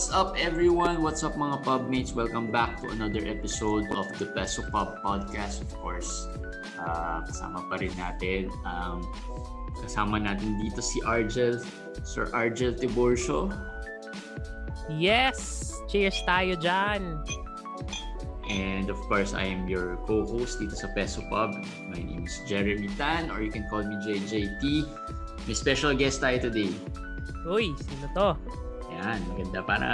What's up everyone? What's up mga pubmates? Welcome back to another episode of the Peso Pub Podcast. Of course, uh, kasama pa rin natin. Um, kasama natin dito si Argel, Sir Argel Tiborcio. Yes! Cheers tayo dyan! And of course, I am your co-host dito sa Peso Pub. My name is Jeremy Tan or you can call me JJT. May special guest tayo today. Uy, sino to? Yan, maganda. Para,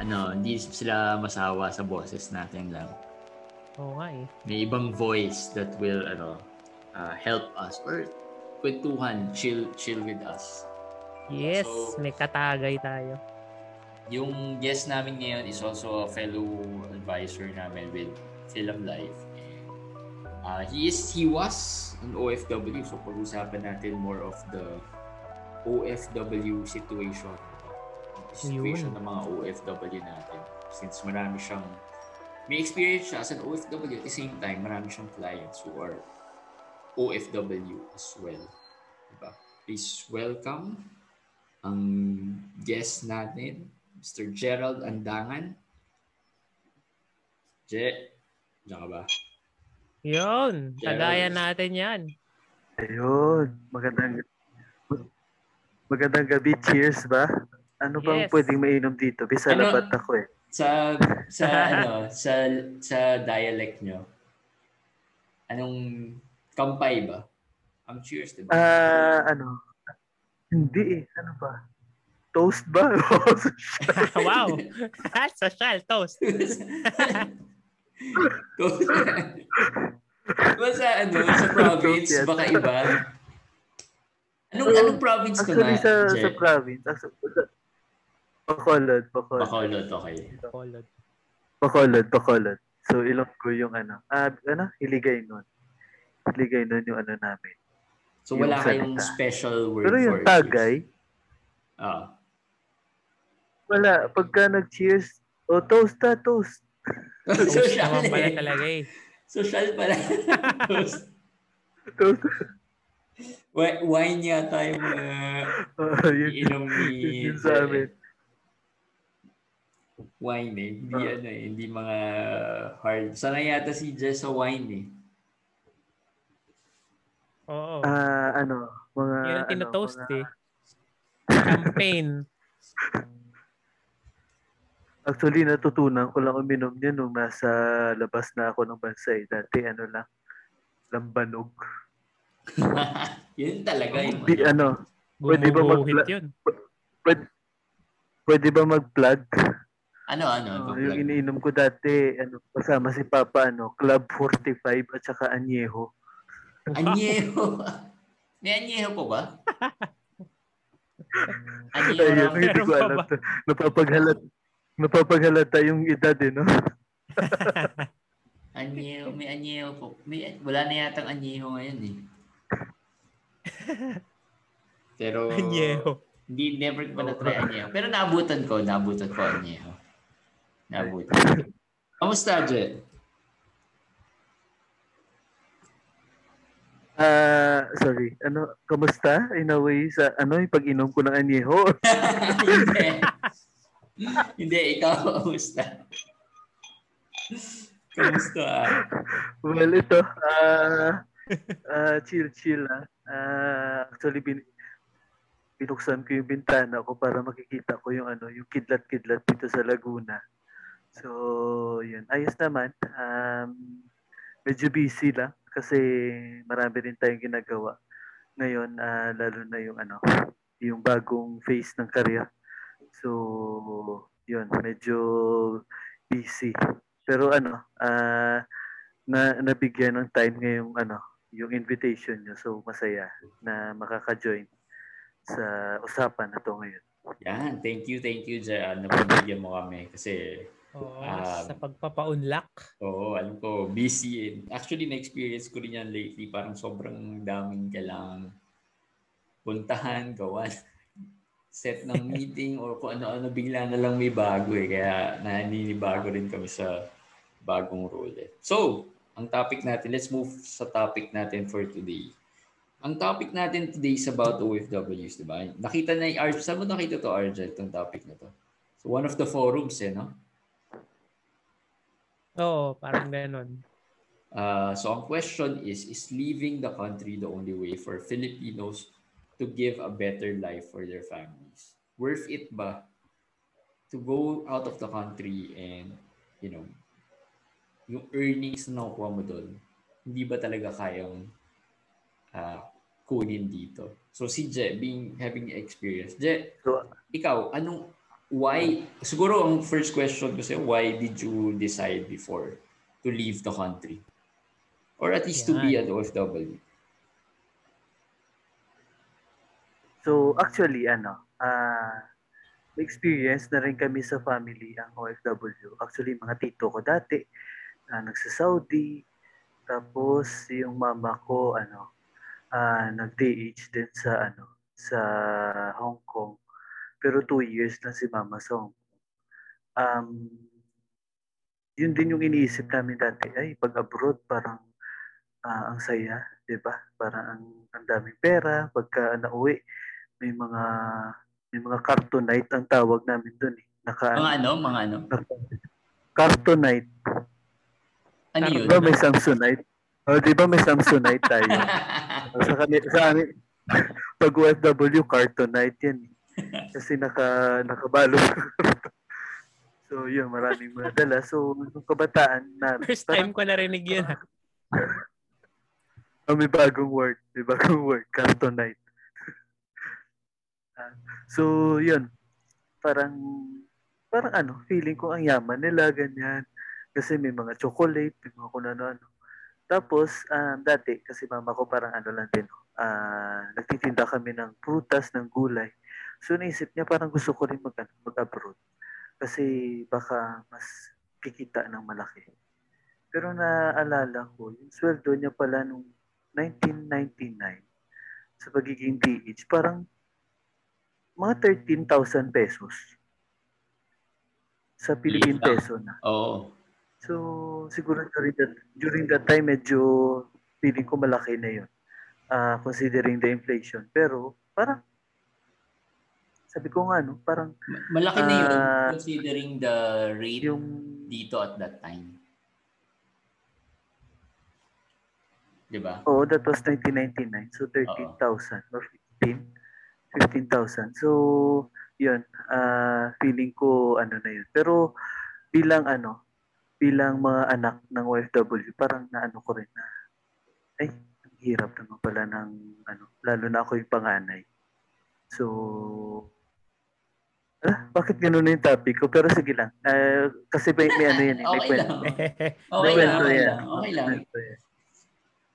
ano, hindi sila masawa sa boses natin lang. Oo nga eh. May ibang voice that will, ano, uh, help us or kwentuhan, chill, chill with us. Yes, So- may katagay tayo. Yung guest namin ngayon is also a fellow advisor namin with Film Life. Uh, he is he was an OFW so pag-usapan natin more of the OFW situation. Situation Yun. ng mga OFW natin. Since marami siyang may experience siya as an OFW at the same time marami siyang clients who are OFW as well. Diba? Please welcome ang guest natin, Mr. Gerald Andangan. Je, diyan ka ba? Yun, tagayan natin yan. Ayun, magandang magandang gabi. Cheers ba? Ano bang Yes. pwedeng mainom dito? Bisa Ano? labat ako eh. Sa sa ano, sa sa dialect nyo. Anong kampay ba? I'm cheers, diba? Ah, ano? Hindi eh. Ano ba? Toast ba? wow! Social toast. Diba sa ano, sa province, Yes. baka iba? Anong, anong province ko na, Actually, sa, sa province. sa- Bacolod, Bacolod. Bacolod, okay. Kolod. Bacolod, Bacolod. So, Ilonggo yung ano. Ah, ano? Hiligay nun. Hiligay nun yung ano namin. So Yung wala kayong salita. special word Pero for yung it? tagay, Ah. wala. Pagka nag-cheers, oh, toast ta, toast. Social naman pala talaga eh. Social pala. Toast. Toast. Wi- Wine yata yung mga Ah, yun, inom ni yun sa amin. Wine eh. Hindi Ah. ano eh, hindi mga hard. Sanay yata si Jess sa wine eh. Oo. Ah, ano, mga Yun ang ano, tinotoast mga- eh. Champagne. Actually, natutunan ko lang uminom niya nung nasa labas na ako ng bansa eh. Dati ano lang, lambanog. Yun talaga yung Di, ano. ano, Pwede ba yun. pwede, pwede ba mag-plug? Ano, ano? Ano yung iniinom ko dati, ano, kasama si Papa, ano, Club 45 at saka Añejo. Anyeho. May anyeho po ba? Anyeho Ayun, lang. hindi ko alam. ba? Napapaghalat, napapaghalata yung edad eh, no? Anyeho. May anyeho po. May, wala na yatang anyeho ngayon eh. Pero... Anyeho. Hindi, never ko pa na-try anyeho. Pero naabutan ko, naabutan ko anyeho. Naabutan ko. Kamusta, Jet? Ah, sorry. Ano, kamusta? In a way, sa ano, yung pag-inom ko ng Añejo? Hindi. Hindi, ikaw, kamusta? Kamusta? ah? well, ito, ah, ah, chill, chill, ah. Ah, actually, bin, binuksan ko yung bintana ko para makikita ko yung ano, yung kidlat-kidlat dito sa Laguna. So, yun. Ayos naman. Um, medyo busy lang kasi marami rin tayong ginagawa. Ngayon, ah, lalo na yung ano, yung bagong phase ng career. So, yun, medyo busy. Pero ano, ah, na nabigyan ng time ngayong ano, yung invitation nyo. So, masaya na makaka-join sa usapan na to ngayon. Yan, thank you, thank you, Jet. Napabigyan mo kami kasi Oo, Ah. sa pagpapaunlak. Oo, alam ko, busy. eh. Actually, na-experience ko rin yan lately. Parang sobrang daming kailangang puntahan, gawan, set ng meeting, or kung ano-ano, bigla na lang may bago eh. Kaya naninibago rin kami sa bagong role. eh. So, ang topic natin, let's move sa topic natin for today. Ang topic natin today is about OFWs, di ba? Nakita na yung Arj, saan mo nakita to Arjel, itong topic na to? So one of the forums eh, no? Oo, parang ganon. Uh, so ang question is, is leaving the country the only way for Filipinos to give a better life for their families? Worth it ba to go out of the country and, you know, yung earnings na nakukuha mo doon, hindi ba talaga kayang uh, kunin dito? So si Je, being, having experience, Je, So, ikaw, anong, why, siguro ang first question ko sa'yo, why did you decide before to leave the country? Or at least to be an OFW? So actually ano, ah may experience na rin kami sa family ang OFW. Actually mga tito ko dati uh, nagsa-Saudi tapos yung mama ko ano uh, nag-DH din sa ano sa Hong Kong. Pero two years lang si mama Kong. Um, yun din yung iniisip namin dati. Ay, pag abroad, parang uh, ang saya, di ba? Parang ang, ang daming pera. Pagka nauwi, may mga may mga cartonite ang tawag namin doon eh. Naka, mga ano? Mga ano? Cartonite. Ano yun? Di ba may Samsonite? O, oh, di ba may Samsonite tayo? sa, kani- sa amin, pag OFW, cartonite yan. Kasi naka, nakabalo. so, yun, maraming mga dala. So, nung kabataan na... First time ko narinig yun. Oh, may bagong word. May bagong word. Cartonite. So, yun. Parang, parang ano, feeling ko ang yaman nila, ganyan. Kasi may mga chocolate, may mga kung ano-ano. Tapos, um, dati, kasi mama ko parang ano lang din, uh, nagtitinda kami ng prutas, ng gulay. So, naisip niya parang gusto ko rin mag, mag-abroad. Kasi baka mas kikita ng malaki. Pero naalala ko, yung sweldo niya pala nung 1999 sa pagiging DH, parang mga 13,000 pesos sa Philippine peso na. Oo. So, siguro during that, during that time, medyo feeling ko malaki na yun. Uh, considering the inflation. Pero, parang, sabi ko nga, no, parang, Ma- Malaki na yun Ah, considering the rate yung, dito at that time. Di ba? oh, that was 1999. So, 13,000 or 15. 15,000. So, yun, ah feeling ko, ano na yun. Pero, bilang ano, bilang mga anak ng OFW, parang naano ko rin na, ay, ang hirap naman pala ng, ano, lalo na ako yung panganay. So, ah, bakit ganun na yung topic ko? Pero sige lang. Ah, kasi may, may ano yan eh. May Okay kwento. lang. Okay May lang, kwento okay yan. lang. Okay lang. Kwento yan.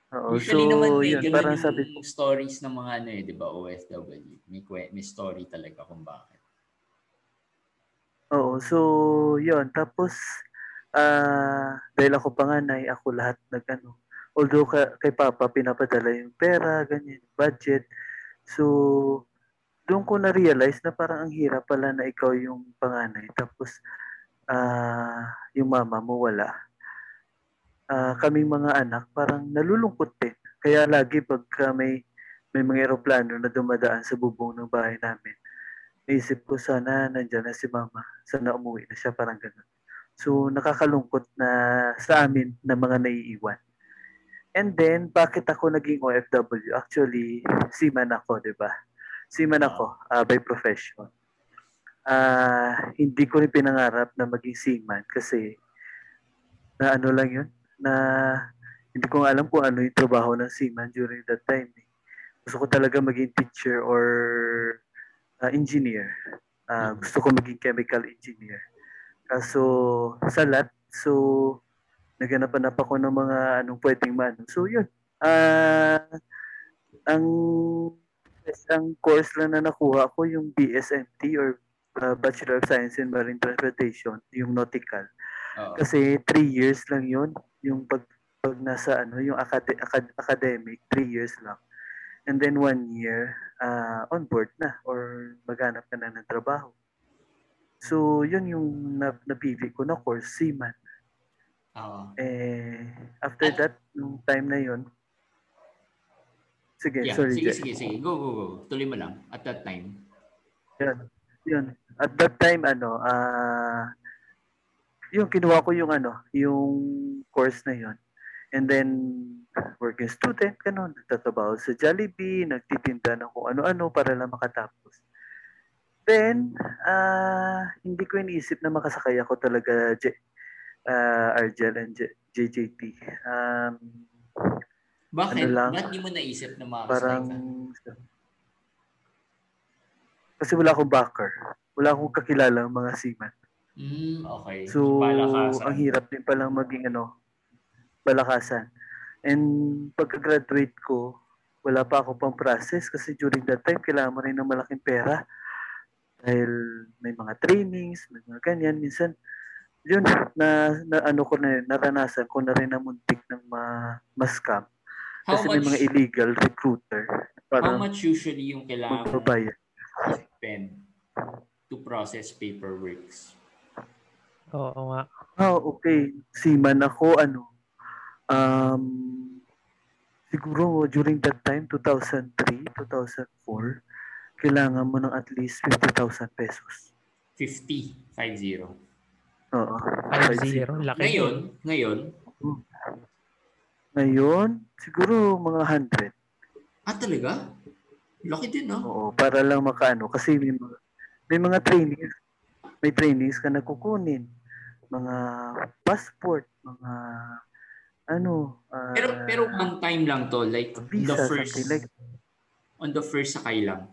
Oo, Usually so, naman may yun, ganun parang yung sabi ko, stories ng mga ano eh, di ba, OFW. May, kwe- may story talaga kung bakit. Oo, so yun. Tapos, ah dahil ako panganay, ako lahat nag ano. Although ka, kay Papa pinapadala yung pera, ganyan, budget. So, doon ko na-realize na parang ang hirap pala na ikaw yung panganay. Tapos, ah yung mama mo wala. Ah kaming mga anak, parang nalulungkot din. Kaya lagi pagka may, may mga eroplano na dumadaan sa bubong ng bahay namin, naisip ko sana nandyan na si mama. Sana umuwi na siya, parang ganun. So, nakakalungkot na sa amin na mga naiiwan. And then, bakit ako naging OFW? Actually, seaman ako, di ba? Seaman ako ah, by profession. Ah, hindi ko rin pinangarap na maging seaman kasi na ano lang yun, na hindi ko alam kung ano yung trabaho ng seaman during that time. Eh. Gusto ko talaga maging teacher or ah, engineer. Mhm. Gusto ko maging chemical engineer. Kaso sa LAT, so naghanap-hanap ako ng mga anong pwedeng man. So yun. Ah ang ang course lang na nakuha ko yung BSMT or ah, Bachelor of Science in Marine Transportation, yung nautical. Oo. Kasi three years lang yun, yung pag, pag nasa ano, yung acad- acad- academic, three years lang. And then one year, ah, on board na or maghanap ka na ng trabaho. So, yun yung na- napili ko na course, seaman. Oo. Eh, after At- that, nung time na yun, sige, Yeah, sorry, sige, sige, sige. Go, go, go. Tuloy mo lang at that time. Yun. yun. At that time, ano, ah, yung kinuha ko yung ano, yung course na yun. And then, working student, ganun, nagtatrabaho sa Jollibee, nagtitinda ng kung ano-ano para lang makatapos. Then, ah, hindi ko iniisip na makasakay ako talaga, J, uh, Argel and J, JJT. Um, Bakit? Ano lang? Bakit di mo naisip na makakasakay parang, ka? kasi wala akong backer. Wala akong kakilalang mga seaman. Mm, okay. So, Palakasan. ang hirap din palang maging ano, balakasan. And pagka-graduate ko, wala pa ako pang process kasi during that time, kailangan mo rin ng malaking pera. Dahil may mga trainings, may mga ganyan. Minsan, yun, na, na ano ko na yun, naranasan ko na rin na muntik ng ma, ma-scam. How Kasi may much, mga illegal recruiter. how Para much usually yung kailangan mo magbabayad. spend to process paperworks? Oo nga. Ah, okay. Seaman ako, ano, um, siguro during that time, 2003, 2004, kailangan mo ng at least 50,000 pesos. 50, 50. Oo. 5-0. Laki. Ngayon, ngayon, Ngayon, siguro mga 100. ah talaga? Laki din, no? Oo, para lang makaano. Kasi may mga, may mga trainings, may trainings ka na kukunin. Mga passport, mga ano, ah, Pero pero one time lang to, like visa, the first like on the first sakay lang.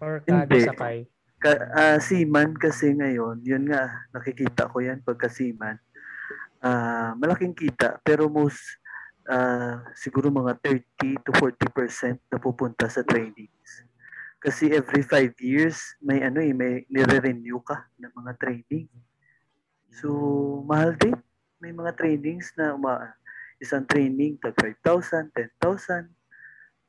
Or kada Hindi. sakay. ka, ah, seaman kasi ngayon, yun nga, nakikita ko yan pagka seaman. Ah, malaking kita, pero most, ah, siguro mga 30 to 40% na pupunta sa trainings. Kasi every five years, may ano eh, may nire-renew ka ng mga training. So, mahal din. May mga trainings na uma, isang training, tag 5,000, 10,000,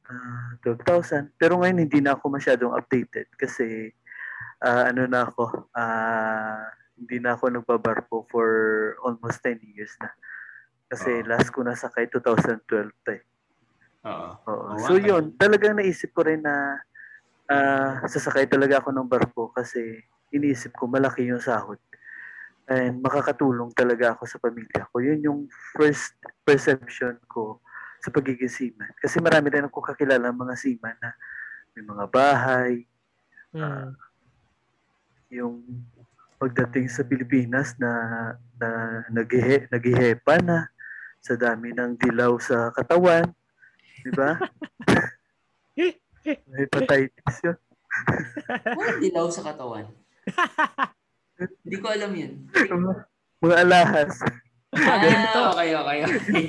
ah, 12,000. Pero ngayon, hindi na ako masyadong updated kasi ah, ano na ako, ah, hindi na ako nagbabarko for almost 10 years na. Kasi Oo. last ko nasakay 2012 pa eh. Oo. Oo. Oo, So yun, talagang naisip ko rin na ah, sasakay talaga ako ng barko kasi iniisip ko malaki yung sahod. And makakatulong talaga ako sa pamilya ko. Yun yung first perception ko sa pagiging seaman. Kasi marami rin ako kakilala mga seaman na may mga bahay, Hmm. yung pagdating sa Pilipinas na na naghihe, naghihepa na sa dami ng dilaw sa katawan, di ba? Hepatitis yun. Ano dilaw sa katawan? Hindi ko alam yun. Mga alahas. Ah, okay, okay, okay.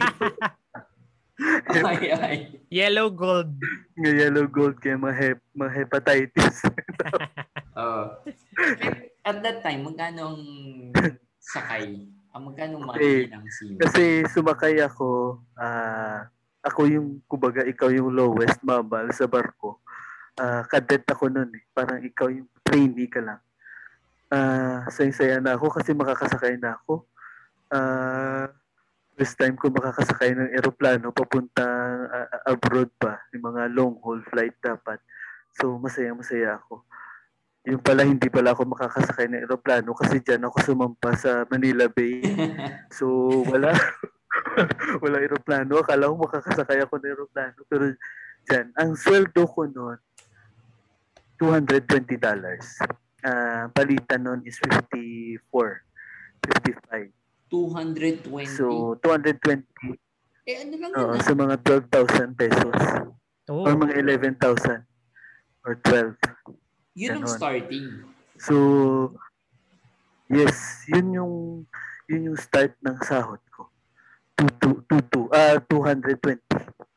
okay, okay. Yellow gold. Nga yellow gold kaya mga, hep, mga hepatitis. Oo. At that time, magkano ang sakay? Ang magkano ang Okay. ng SIM? Kasi sumakay ako, ah ako yung, kumbaga, ikaw yung lowest mabal sa barko. Ah cadet ako nun eh. Parang ikaw yung trainee ka lang. Ah saya na ako kasi makakasakay na ako. Ah first time ko makakasakay ng eroplano papuntang ah, abroad pa. Yung mga long haul flight dapat. So masaya-masaya ako. Yung pala hindi pala ako makakasakay ng eroplano kasi dyan ako sumampa sa Manila Bay. So, wala. wala eroplano. Akala ko makakasakay ako ng eroplano. Pero dyan, ang sweldo ko noon, $220. Ah, palitan noon is 54. 55. 220. So, 220 eh, ano lang yun? oo, ah? sa mga 12,000 pesos. Oh. Or mga 11,000. Or 12. Yun ang starting. So, yes, yun yung yun yung start ng sahod ko. 2 2 ah 220.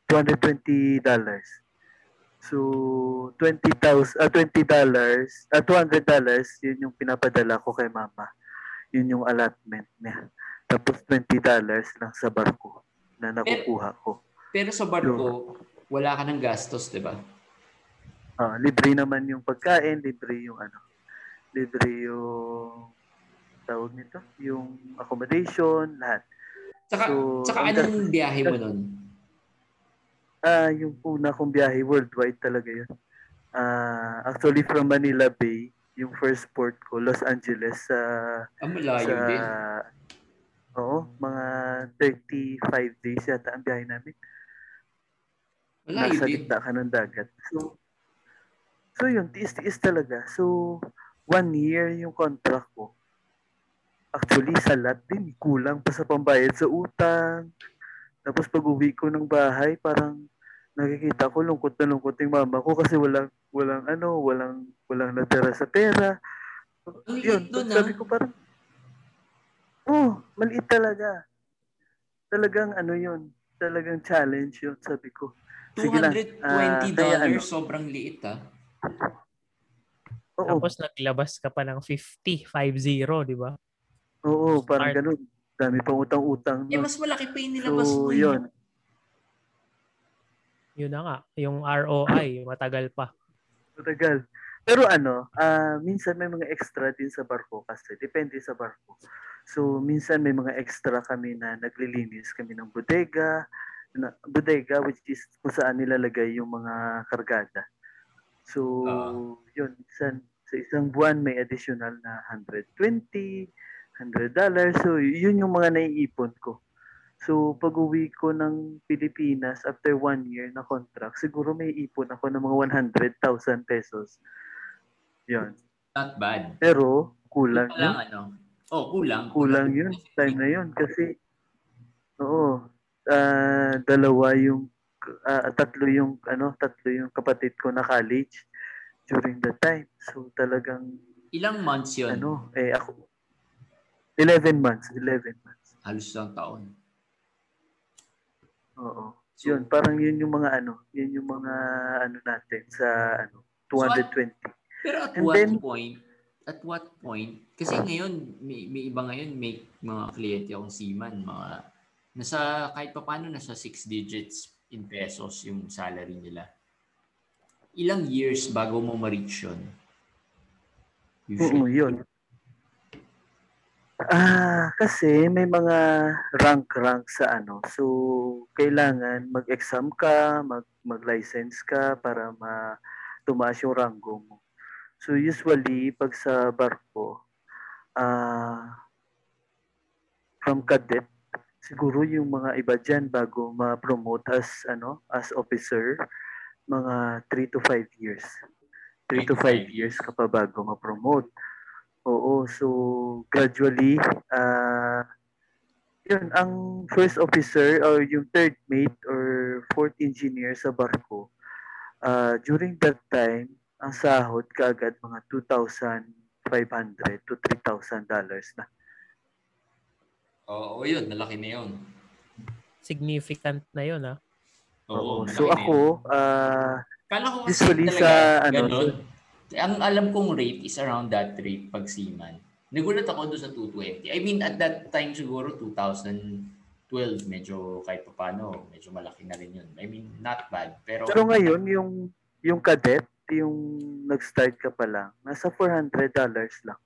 220 dollars. So, 20,000 ah 20 dollars, ah 200 dollars, yun yung pinapadala ko kay mama. Yun yung allotment niya. Tapos 20 dollars lang sa barko na nakukuha ko. Pero sa barko, wala ka ng gastos, di ba? Ah, libre naman yung pagkain, libre yung ano, libre yung tawag nito, yung accommodation, lahat. Tsaka, So, tsaka ang anong biyahe mo nun? Ah, yung una kong biyahe worldwide talaga yun. Ah, actually from Manila Bay, yung first port ko, Los Angeles sa Ang malayo sa din. Oo, mga 35 days yata ang biyahe namin. Malayo Nasa din. gitna ka ng dagat. So, so yun, tiis-tiis talaga. So, one year yung contract ko. Actually, sa lot din, kulang pa sa pambayad sa utang. Tapos pag uwi ko ng bahay, parang nakikita ko lungkot na lungkot yung mama ko kasi walang walang ano, walang walang natira sa pera. Ang Yun, liit nun, sabi ah. ko parang, oh, maliit talaga. Talagang ano yun, talagang challenge yun, sabi ko. Sige lang, ah, $220 kaya ano, sobrang liit ah. Oo, Tapos naglabas ka pa ng 50, 5-0, di ba? oo, parang Smart. ganun. Dami pang utang-utang. Eh, mas malaki pa yung nilabas So, mo eh. yun. Yun na nga. Yung ROI, matagal pa. Matagal. Pero ano, ah minsan may mga extra din sa barko kasi depende sa barko. So minsan may mga extra kami na naglilinis kami ng bodega, na, bodega which is kung saan nilalagay yung mga kargada. So Ah. yun, minsan sa isang buwan may additional na 120, 100 dollars. So yun yung mga naiipon ko. So pag uwi ko ng Pilipinas after one year na contract, siguro may ipon ako ng mga 100,000 pesos. Yun. Not bad. Pero kulang Kulang ano. Oh, kulang. Kulang yun. Time na yun. Kasi, oo, ah, dalawa yung, ah, tatlo yung, ano, tatlo yung kapatid ko na college during the time. So talagang, Ilang months yun? ano, eh ako, 11 months, 11 months. Halos lang taon. Oo. So, Yun, parang yun yung mga ano, yun yung mga ano natin sa ano, 220. Pero at And what then- point, at what point, kasi ngayon, may, may iba ngayon, may mga kliyente akong seaman, mga, nasa, kahit pa paano, nasa six digits in pesos yung salary nila. Ilang years bago mo ma-reach yun? Oo, yun. Ah, kasi may mga rank-rank sa ano. So, kailangan mag-exam ka, mag mag-license ka para ma tumaas yung rango mo. So, usually, pag sa barko, ah, from cadet, siguro yung mga iba dyan bago ma-promote as, ano, as officer, mga 3 to 5 years. 3 to 5 years ka pa bago ma-promote. Oo, so gradually, ah yun, ang first officer or yung third mate or fourth engineer sa barko, ah during that time, ang sahod kaagad mga 2,500 to 3,000 dollars na. Oo, yun, nalaki na yun. Significant na yun, ah. Oo, malaki so ako, ah Kala ko Usually talaga, sa, ano, ganun. Ang alam kong rate is around that rate pag seaman. Nagulat ako doon sa 220. I mean, at that time siguro 2012, medyo kahit pa paano, medyo malaki na rin yun. I mean, not bad. Pero, pero ngayon yung yung cadet, yung nag-start ka pa lang, nasa 400 dollars lang.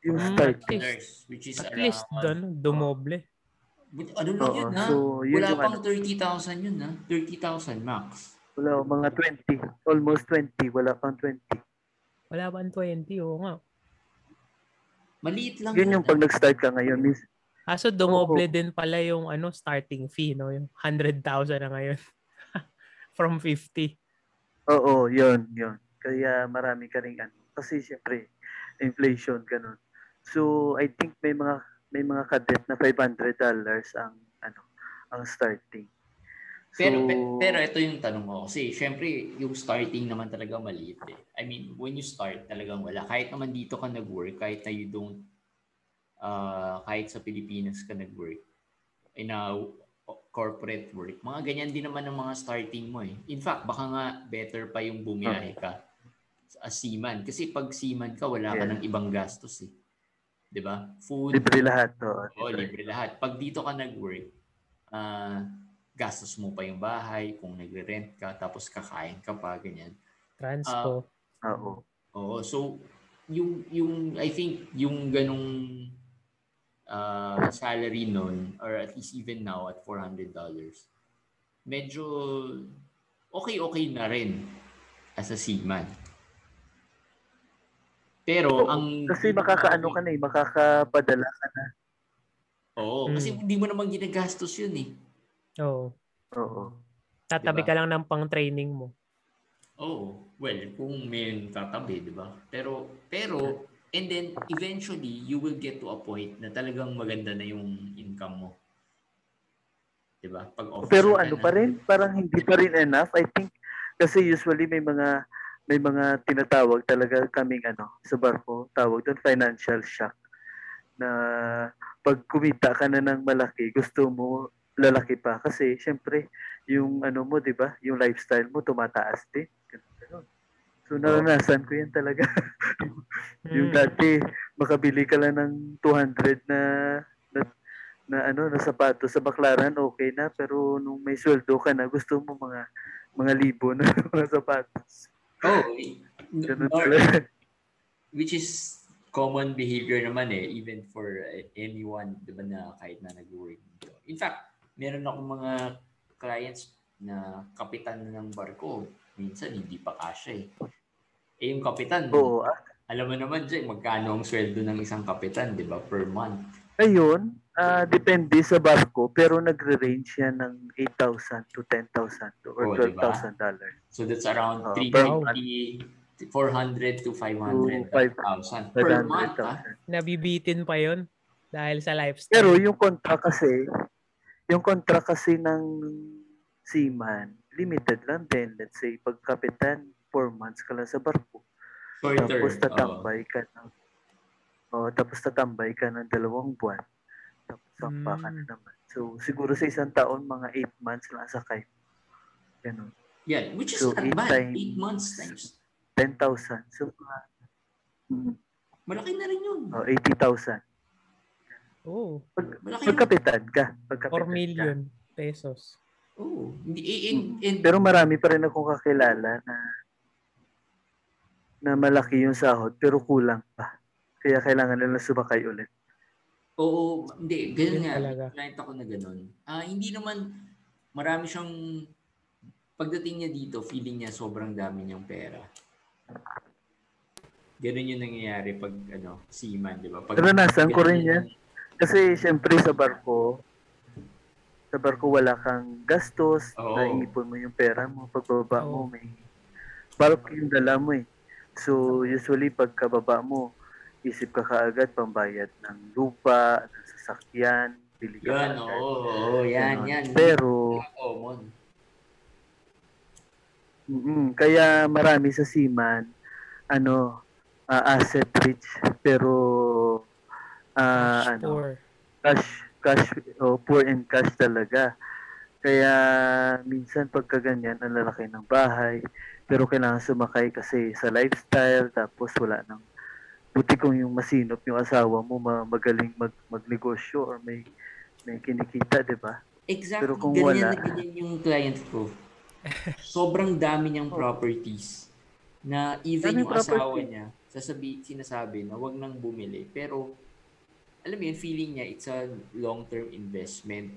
Yung Mm, start. at least- $400, which is At around, least doon, dumoble. But ano lang Oo, yun ha? so yun Wala yung pang ano. 30,000 yun ha? 30,000 max. Wala, mga 20. Almost 20. Wala pang 20. Wala ba ang 20? Oo nga. Maliit lang Yun yung pag nag-start ka ngayon. Miss, Kaso dumoble Oo. din pala yung ano starting fee, no? Yung 100,000 na ngayon. From 50. oo, yun, yun. Kaya marami ka rin ano. Kasi syempre, inflation, ganun. So, I think may mga may mga cadet na 500 dollars ang ano ang starting. So, Pero, pe- pero ito yung tanong ko. Kasi, syempre, yung starting naman talaga maliit eh. I mean, when you start, talagang wala. Kahit naman dito ka nag-work, kahit na you don't, uh, kahit sa Pilipinas ka nag-work, in a corporate work, mga ganyan din naman ang mga starting mo eh. In fact, baka nga better pa yung bumiyahe ka as seaman. Kasi pag seaman ka, wala ka Yeah. ng ibang gastos eh. 'Di ba? Food, libre lahat. Oh, Oo, libre lahat. Pag dito ka nag-work, ah gastos mo pa yung bahay, kung nagre-rent ka, tapos kakain ka pa, ganyan. Transpo. Oo. Oo, so, yung, yung, I think, yung ganong ah, salary nun, or at least even now, at $400, medyo okay-okay na rin. as a seaman. Pero Oo, ang Kasi makakaano ka na eh, makakapadala ka na. Oo, Mm. kasi hindi mo naman ginagastos 'yun eh. Oo. Oo. Tatabi Diba? ka lang ng pang-training mo. Oo. Well, kung may tatabi, 'di ba? Pero pero and then eventually you will get to a point na talagang maganda na yung income mo. 'Di ba? Pag Pero ano na. pa rin, parang hindi pa rin enough. I think kasi usually may mga may mga tinatawag talaga kaming ano sa barko, tawag doon financial shock na pag kumita ka na ng malaki, gusto mo lalaki pa kasi syempre yung ano mo, 'di ba? Yung lifestyle mo tumataas din. Ganun. So naranasan ko 'yan talaga. yung Mm. dati makabili ka lang ng 200 na na, na ano na sapatos sa baklaran okay na pero nung may sweldo ka na gusto mo mga mga libo na mga sapatos. Oh, Ganun which is common behavior naman eh even for eh, anyone 'di ba na kahit na nag-work dito. In fact, meron akong mga clients na kapitan ng barko, minsan hindi pa kasya eh. Eh yung kapitan, Oo. ah, alam mo naman dyan, magkano ang sweldo ng isang kapitan, di ba, per month. Ayun, ah, depende sa barko pero nagre-range yan ng 8,000 to 10,000 to or diba? 12,000 dollars. So that's around Oh, 350, 400 to 500,000 500,000 per month. ah. Nabibitin pa yon dahil sa lifestyle. Pero yung contract kasi, yung contract kasi ng seaman, limited lang din. Let's say, pag kapitan, 4 months ka lang sa barko. Shorter. Tapos tatambay ka ng oh, tapos tatambay ka ng dalawang buwan. Ka na Mm. naman. So, siguro sa isang taon, mga 8 months lang sa kay. Ganun. Yeah, which is So, not eight bad. times- 8 months times. 10,000. So, mm, Malaki na rin yun. oh, 80,000. Oh, Malaki na. Pagkapitan ka. Pagkapitan 4 ka. million pesos. Oo. Hindi, eh, and, and, Pero marami pa rin akong kakilala na na malaki yung sahod pero kulang pa. Kaya kailangan nila sumakay ulit. Oo, hindi, ganun nga. talaga. Client ako na ganun. Ah, hindi naman, marami siyang, pagdating niya dito, feeling niya sobrang dami niyang pera. Ganun yung nangyayari pag, ano, seaman, di ba? Pag, Naranasan ko rin yan. Kasi syempre sa barko, sa barko wala kang gastos, Oo. naiipon mo yung pera mo, pagbaba Oo. mo may barko yung dala mo eh. So usually pagkababa mo, isip ka kaagad pambayad ng lupa, ng sasakyan, bili ka Yan, oo, oo, yan, Ganon. yan. Pero common. Mm, kaya marami sa seaman ano ah, asset rich pero ah, Cash ano poor. cash cash o poor in cash talaga. Kaya minsan pagka ganyan ang lalaki ng bahay pero kailangan sumakay kasi sa lifestyle tapos wala nang buti kung yung masinop yung asawa mo ma- magaling mag magnegosyo or may may kinikita, 'di ba? Exactly, Pero kung ganyan wala- na ganyan yung client ko. Sobrang dami niyang properties na even Daming yung asawa property. niya, sasabi, sinasabi na wag nang bumili. Pero, alam mo yun, feeling niya it's a long-term investment.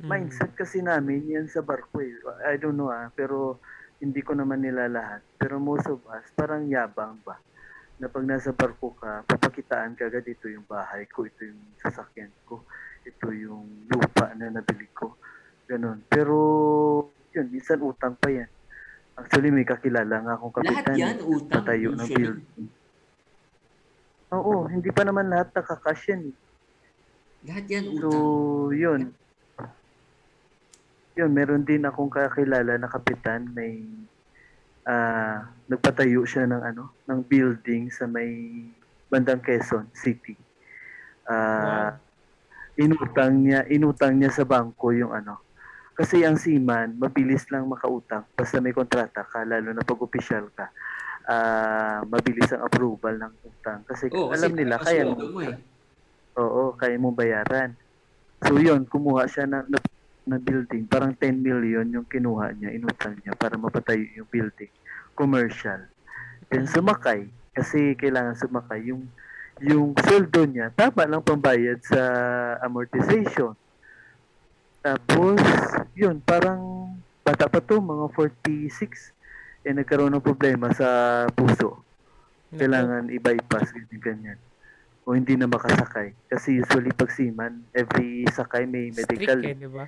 Mm. Mindset kasi namin yan sa barko eh. I don't know ah, pero hindi ko naman nila lahat. Pero most of us, parang yabang ba? Na pag nasa barko ka, papakitaan ka agad ito yung bahay ko, ito yung sasakyan ko, ito yung lupa na nabili ko. Ganon. Pero, yun, minsan utang pa yan. Actually, may kakilala nga akong Lahat kapitan. yan, utang. Patayo ng building. Oo, hindi pa naman lahat nakakash yan eh. Lahat yan, So, utang. yun. Yun, meron din akong kakilala na kapitan, may ah nagpatayo siya ng ano, ng building sa may bandang Quezon City. Ah, inutang niya, inutang niya sa bangko yung ano. Kasi ang seaman, mabilis lang makautang basta may kontrata ka, lalo na pag opisyal ka. Ah, mabilis ang approval ng utang kasi kasi alam nila kaya mo eh. Oo, kaya mong bayaran. So yun, kumuha siya na, na, building. Parang 10 million yung kinuha niya, inutang niya para mapatayo yung building. Commercial. Then sumakay, kasi kailangan sumakay. Yung, yung sweldo niya, tama lang pambayad sa amortization. Tapos, yun, parang bata pa to, mga 46. eh nagkaroon ng problema sa puso. Kailangan i-bypass, ganyan, ganyan. O hindi na makasakay. Kasi usually pag seaman, every sakay may medical. Strict eh, di ba?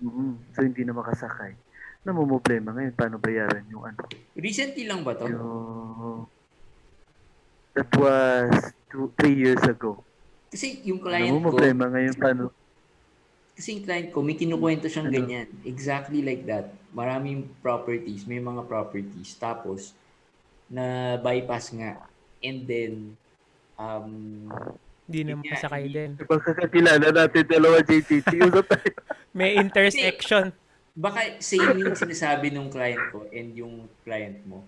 Mm-hmm. So hindi na makasakay. Namumblema ngayon, paano bayaran yung ano? Recently lang ba to? Yung... That was two, three years ago. Kasi yung client ko, Namumblema ngayon, paano? kasi yung client ko, may kinukwento siyang Ano? ganyan. Exactly like that. Maraming properties, may mga properties. Tapos, na bypass nga. And then, um, Hindi na Yun nga, makasakay hindi- din. Pagkakakilala natin dalawa, JTT. May intersection. baka same yung sinasabi nung client ko and yung client mo.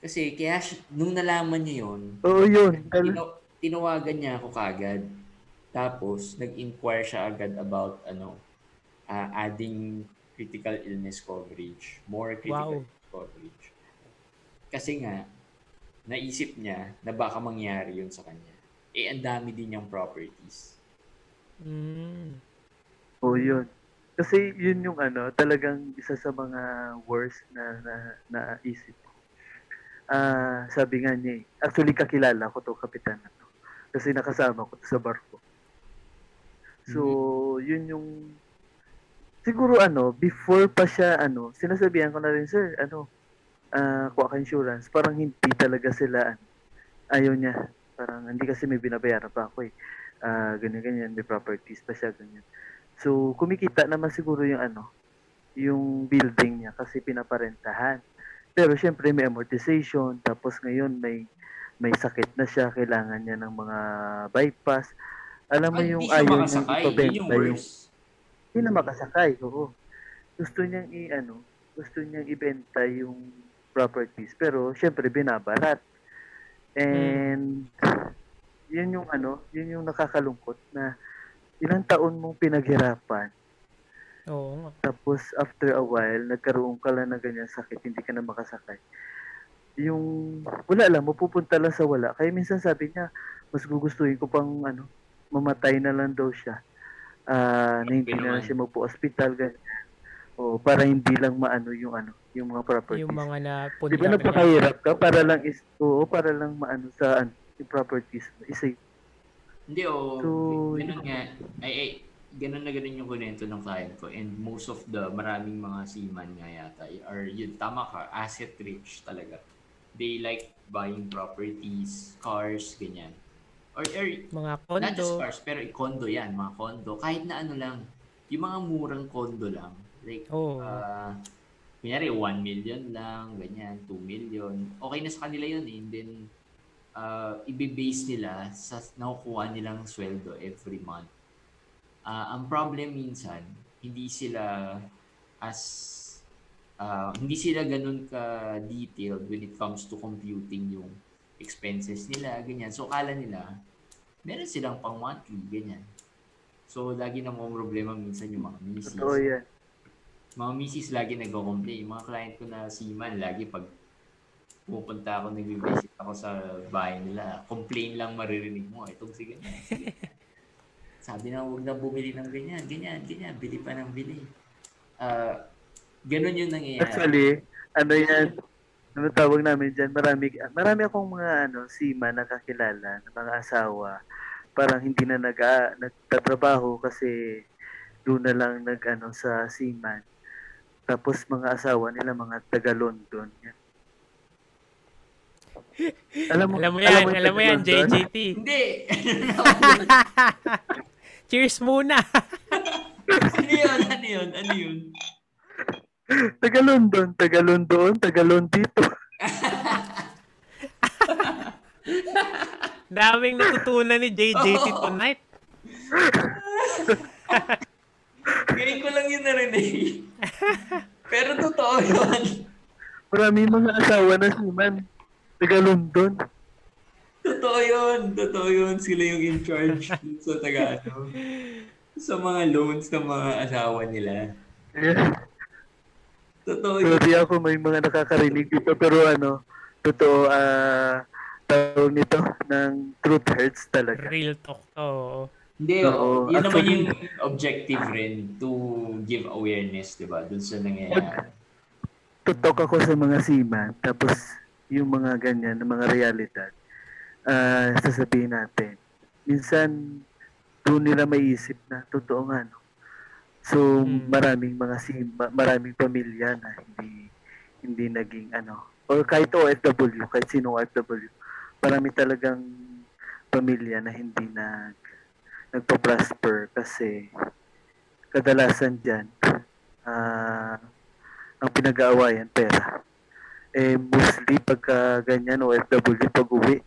Kasi kaya nung nalaman niya yun, Oo, yun. tinaw- tinawagan niya ako kagad. Tapos, nag-inquire siya agad about ano, ah, adding critical illness coverage. More critical Wow. illness coverage. Kasi nga, naisip niya na baka mangyari yun sa kanya. Eh, ang dami din niyang properties. Mm. Oo, yun. Kasi yun yung ano, talagang isa sa mga worst na na naisip ko. Ah, sabi nga niya, eh, actually kakilala ko to kapitan na to. Kasi nakasama ko to sa barko. So, yun yung siguro ano, before pa siya ano, sinasabihan ko na rin, sir, ano, ah, kuha ka insurance, parang hindi talaga sila ano, ayaw niya. Parang hindi kasi may binabayaran pa ako eh. Ah, ganyan ganyan, may properties pa siya ganyan. So, kumikita naman siguro yung ano, yung building niya kasi pinaparentahan. Pero syempre may amortization, tapos ngayon may may sakit na siya, kailangan niya ng mga bypass. Alam mo Ah, yung ayaw. Yun ipabenta yung yung hindi na makasakay, oo. Gusto niyang i ano, gusto niyang ibenta yung properties pero syempre binabarat. And yun yung ano, yun yung nakakalungkot na ilang taon mong pinaghirapan Oo nga. tapos after a while nagkaroon ka lang ng ganyan sakit, hindi ka na makasakay. Yung wala lang, mapupunta lang sa wala. Kaya minsan sabi niya, mas gugustuhin ko pang ano, mamatay na lang daw siya. Ah, na hindi na siya magpo-hospital ganyan. O para hindi lang maano yung ano, yung mga properties. Yung mga na Di ba napakahirap ka para lang is oo, para lang maano sa ano, yung properties. Isa Hindi, o So, ganun nga. Ay, ay, ganun na ganun yung kunento ng client ko. And most of the, maraming mga seaman nga yata, are yun, tama ka, asset rich talaga. They like buying properties, cars, ganyan. Or, or mga not just condo. cars, pero condo yan, mga condo. Kahit na ano lang, yung mga murang condo lang. Like, Oo. ah, kunyari, 1 million lang, ganyan, 2 million. Okay na sa kanila yun eh. And then, uh, ibe-base nila sa nakukuha nilang sweldo every month. Ah, ang problem minsan, hindi sila as ah, hindi sila ganun ka detailed when it comes to computing yung expenses nila, ganyan. So, kala nila, meron silang pang monthly, ganyan. So, lagi na mga problema minsan yung mga misis. totoo yan. Mga misis lagi nagko-complain. Mga client ko na seaman, lagi pag pupunta ako, nag-visit ako sa bahay nila, complain lang maririnig mo. Itong si ganyan, si ganyan. Sabi na, huwag na bumili ng ganyan, ganyan, ganyan, bili pa ng bili. Ah, ganun yung nangyayari. Actually, ano yan, ano tawag namin dyan, marami, marami akong mga ano, sima nakakilala, ng mga asawa, parang hindi na nag, ah, nagtatrabaho kasi doon na lang nag ano, sa seaman. Tapos mga asawa nila, mga taga-London. Yan. Alam mo, Alam mo yan, yung alam mo yan, taga-London? JJT. Hindi! Cheers muna. ano yun? Ano yun? Ano yun? Taga-London, taga-London, taga-Londito. Daming natutunan ni JJT tonight. Ngayon ko lang yun narinig. Pero totoo yun. Marami mga asawa na seaman, taga-London. Totoo yun. Totoo yun. Sila yung in charge sa taga ano. Sa mga loans ng mga asawa nila. Yeah. Totoo yun. Sorry ako, may mga nakakarinig dito, pero ano, totoo, ah, tawag nito, ng truth hurts talaga. Real talk. Oo. Hindi, Oo. yun naman yung objective rin to give awareness, di ba? Dun sa nangyayari. tutok ako sa mga seaman, tapos yung mga ganyan, ng mga realidad, ah sasabihin natin. Minsan, doon nila maiisip na totoo nga, no? So, Mm. maraming mga sima, maraming pamilya na hindi hindi naging ano, or kahit OFW, kahit sino OFW, marami talagang pamilya na hindi nag nagpa-prosper kasi kadalasan dyan, ah ang pinag-aawayan, pera. Eh, mostly pagka ganyan, OFW, pag uwi,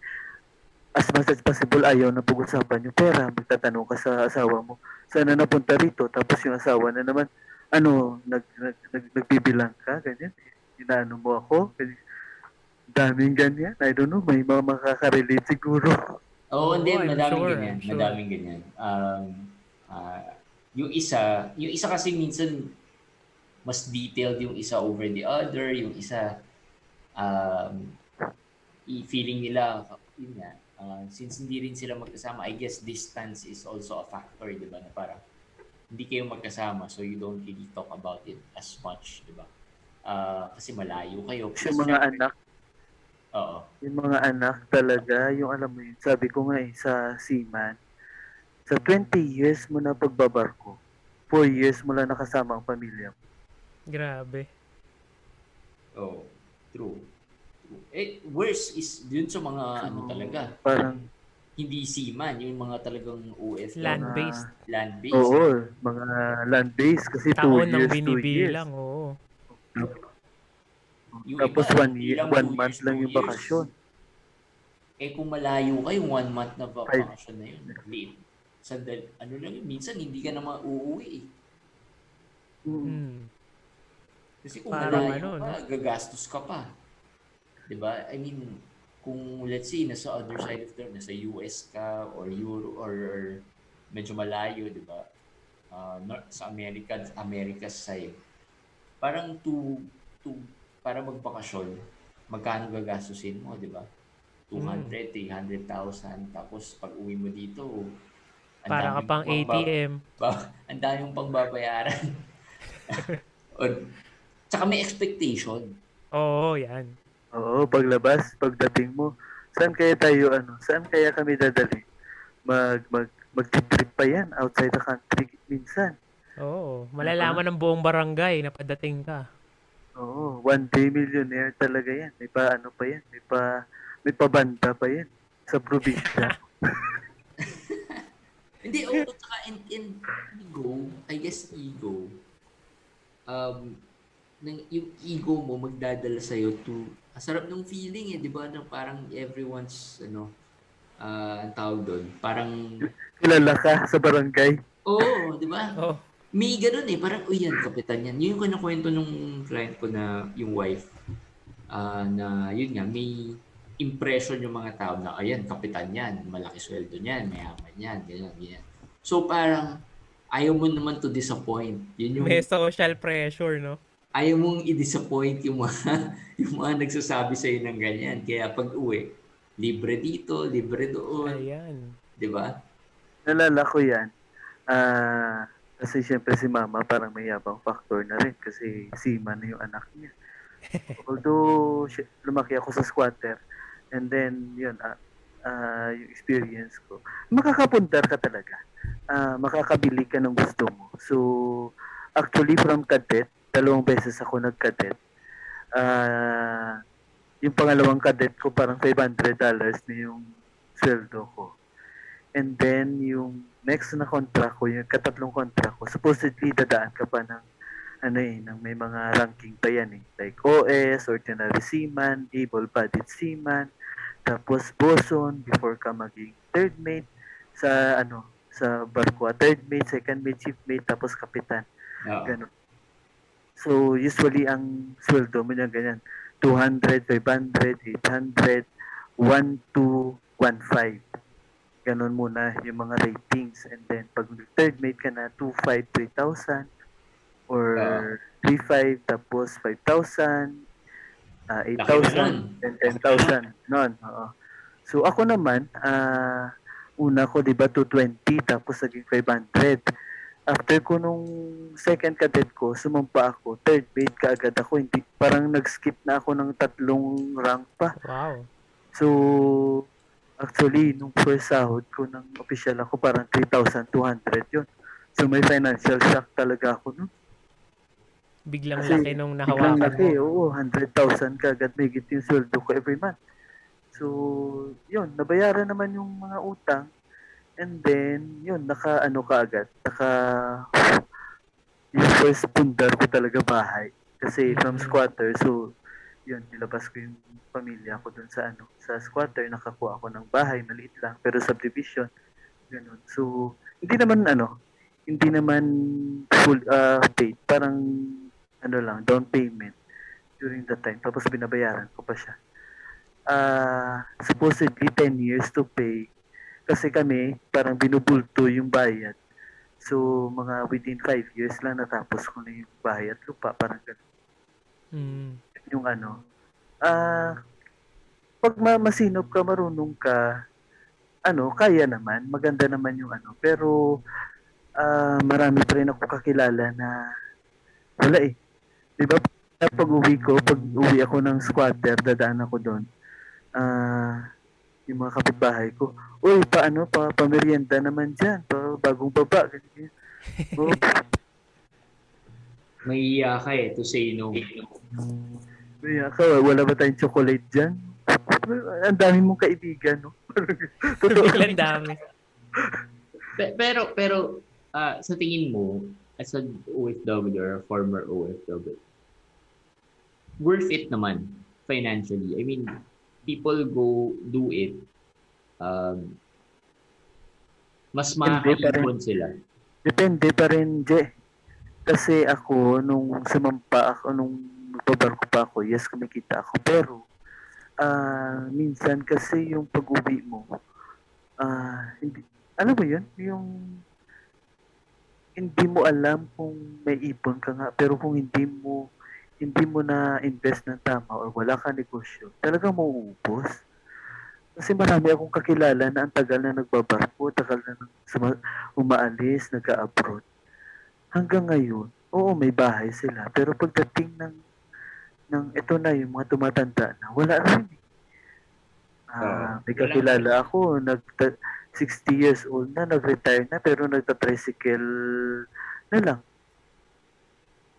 as much as possible, ayaw na pag-usapan yung pera. Magtatanong ka sa asawa mo, saan na napunta rito? Tapos yung asawa na naman, ano, nag, nag, nag, nagbibilang ka, ganyan. Inaano mo ako, ganyan. Daming ganyan. I don't know, may mga makaka-relate siguro. Oo, Oo, hindi, I'm madaming sure, ganyan. I'm sure. Madaming ganyan. Um, ah, yung isa, yung isa kasi minsan mas detailed yung isa over the other, yung isa um, feeling nila, yun nga, ah, since hindi rin sila magkasama, I guess distance is also a factor, di ba? Na parang hindi kayo magkasama, so you don't really talk about it as much, di ba? Ah, kasi malayo kayo. Plus, mga syempre- anak, Oo. yung mga anak talaga, yung alam mo yun, sabi ko nga eh, sa seaman, sa 20 years mo na pagbabarko, 4 years mo lang nakasama ang pamilya mo. Grabe. Oh, true. True. Eh, worse is dun sa mga ano So, talaga, Parang, hindi seaman, yung mga talagang OF Land-based. land-based. oo, mga land-based kasi 2 Taon ng years, 2 years. binibilang, oo. Yung Tapos iba, 1 year, ilang 1 two month years, lang yung bakasyon. Eh kung malayo ka, yung one month na bakasyon na yun, liit. Sandal, ano lang yun, minsan hindi ka na mauuwi eh. Mm. Kasi kung Parang malayo ano, ka, gagastos ka pa. 'Di ba? I mean, kung let's say nasa other side of the nasa US ka or Euro or, or medyo malayo, 'di ba? Ah, nor- sa America, America side. Parang to to para magbakasyon, magkano gagastusin mo, 'di ba? 200, 300,000 tapos pag uwi mo dito, Para ka daming pang ATM. ba, ang dami yung pagbabayaran. or, tsaka may expectation. Oo, yan. Oo, paglabas, pagdating mo, saan kaya tayo, ano, saan kaya kami dadali? Mag, mag, mag-trip pa yan outside the country minsan. Oo. Malalaman ng buong barangay na padating ka. Oo, one day millionaire talaga yan. May pa, ano pa yan, may pa, may pabanda pa yan sa probinsya. Hindi, oo, tsaka in, in ego, I guess ego, um, nang, yung ego mo magdadala sa'yo to, ang sarap ng feeling eh, di ba? Na parang everyone's, ano, ah ang tawag doon, parang, Kilala ka sa barangay. oo, di ba? Oo. May ganun eh, parang, uy, yan, kapitan yan. Yun yung kinakwento nung client ko na, yung wife, ah na, yun nga, may impression yung mga tao na, ayan, kapitan yan, malaki sweldo niyan, mayaman yan, ganyan, ganyan. So parang, ayaw mo naman to disappoint. Yun yung, May social pressure, no? ayaw mong i-disappoint yung mga, yung mga nagsasabi sa'yo ng ganyan. Kaya pag uwi, libre dito, libre doon, Ayan. di ba? Nalala ko yan. Ah, kasi syempre si mama parang may yabang factor na rin kasi sima na yung anak niya. Although lumaki ako sa squatter and then yun ah ah, yung experience ko. Makakapundar ka talaga. Ah, makakabili ka ng gusto mo. So actually from cadet, dalawang beses ako nag-cadet. Ah, yung pangalawang cadet ko parang $500 na yung sweldo ko. And then, yung next na contract ko, yung katatlong contract ko, supposedly dadaan ka pa ng ano eh, ng may mga ranking pa yan eh. Like OS, Ordinary Seaman, Able-Bodied Seaman, tapos boson before ka maging third mate sa ano sa barko. Ah, Third mate, second mate, chief mate, tapos kapitan. Oo. Ganun. So, usually ang sweldo mo niya ganyan. 200, 500, 800, 1 to 1.5. Ganon muna yung mga ratings. And then, pag third mate ka na, 2.5, 3,000. Or Ah. 3.5, tapos 5,000. ah, Laki na 8,000, and 10,000. Noon, oo. So, ako naman, ah una ko, di ba, 220, tapos naging 500. after ko nung second cadet ko, sumampa ako, third mate kaagad ako, hindi, parang nag-skip na ako ng tatlong rank pa. Wow. So, actually, nung first sahod ko ng official ako, parang 3,200 yun. So, may financial shock talaga ako nun. Biglang Kasi laki nung Biglang nahawakan laki, mo. oo, 100,000 kagad may yung sweldo ko every month. So, yun, nabayaran naman yung mga utang. And then, yun, naka, ano ka agad, naka, yung first pundar ko talaga bahay. Kasi from Mhm. squatter, so, yun, nilabas ko yung pamilya ko dun sa, ano, sa squatter, nakakuha ako ng bahay, maliit lang, pero subdivision, ganun. So, hindi naman, ano, hindi naman full uh, paid, parang, ano lang, down payment during that time. Tapos binabayaran ko pa siya. Ah, supposedly 10 years to pay. Kasi kami, parang binubulto yung bayad. So, mga within 5 years lang natapos ko na yung bahay at lupa. Parang ganun Mm. Yung ano. Ah, pag ma- masinop ka, marunong ka, ano, kaya naman, maganda naman yung ano. Pero, ah, marami pa rin ako kakilala na wala eh. Di ba, pag uwi ko, pag uwi ako ng squatter, dadaan ako doon. Ah, yung mga kapitbahay ko, Uy, paano, pa, pamerienda naman dyan, pa, bagong baba. ganyan. Oh, Mahiya ka eh to say no. Kaya ka, wala ba tayong chocolate dyan? Ang dami mong kaibigan, no? Totoo. Biglang dami. Pe- Pero, pero, ah, sa tingin mo, as a OFW or a former OFW, worth it naman financially. I mean, people go do it. Um, mas makakaipon sila. Depende pa rin, Je. Kasi ako, nung sumampa ako, nung nagbabarko pa ako, yes, kumikita ako. Pero, ah minsan kasi yung pag-uwi mo, ah hindi, alam mo yun, yung hindi mo alam kung may ipon ka nga, pero kung hindi mo hindi mo na invest ng tama or wala ka negosyo, talagang mauubos. Kasi marami akong kakilala na ang tagal na nagbabarko, tagal na suma- umaalis, nag-abroad. Hanggang ngayon, oo, may bahay sila. Pero pagdating ng, ng ito na, yung mga tumatanda na, wala rin. Ah, Oo, may wala. kakilala ako, nag 60 years old na, nag-retire na, pero nagta-tricycle na lang,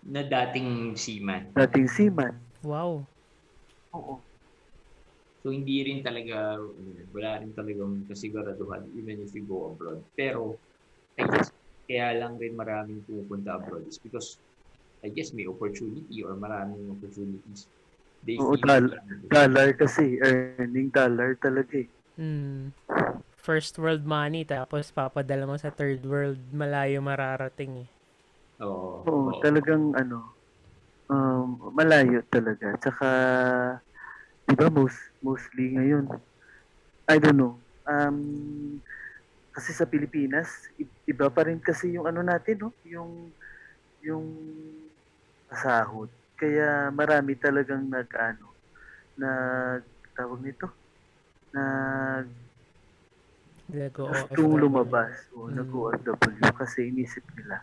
Na dating seaman. dating seaman. Wow. Oo. So, hindi rin talaga, wala rin talagang kasiguraduhan even if you go abroad. Pero, I guess, kaya lang rin maraming pupunta abroad is because, I guess, may opportunity or maraming opportunities. They Oo, dal- Dollar kasi, earning dollar talaga eh. Mm. First world money, tapos papadala mo sa third world, malayo mararating eh. Oo. Oo, oo. talagang ano, um, malayo talaga. Tsaka, di ba, most, mostly ngayon, I don't know, um, kasi sa Pilipinas, iba pa rin kasi yung ano natin, no? Yung, yung sahod. Kaya marami talagang nag, ano, nag, tawag nito, nag, gustong lumabas o Mm. nag-OFW kasi inisip nila,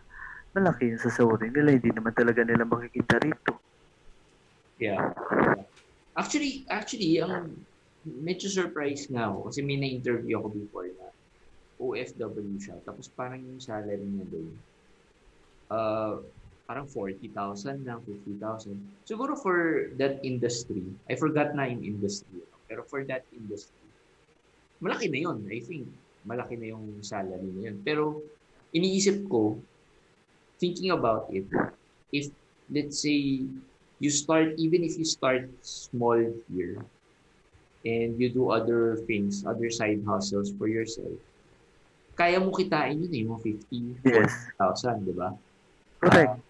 malaki yung sasawarin nila, hindi naman talaga nila makikita rito. Yeah. Actually, actually, ang medyo surprised nga ako kasi may na-interview ako before na OFW siya. Tapos parang yung salary niya doon, uh, parang 40,000 lang, 50,000. Siguro for that industry, I forgot na yung industry. Pero for that industry, malaki na yun, I think. Malaki na yung salary na yun. Pero iniisip ko, thinking about it, if let's say you start, even if you start small here, and you do other things, other side hustles for yourself, kaya mo kitain yun eh, yung 50, Yes. 40,000, di ba? Correct. Ah,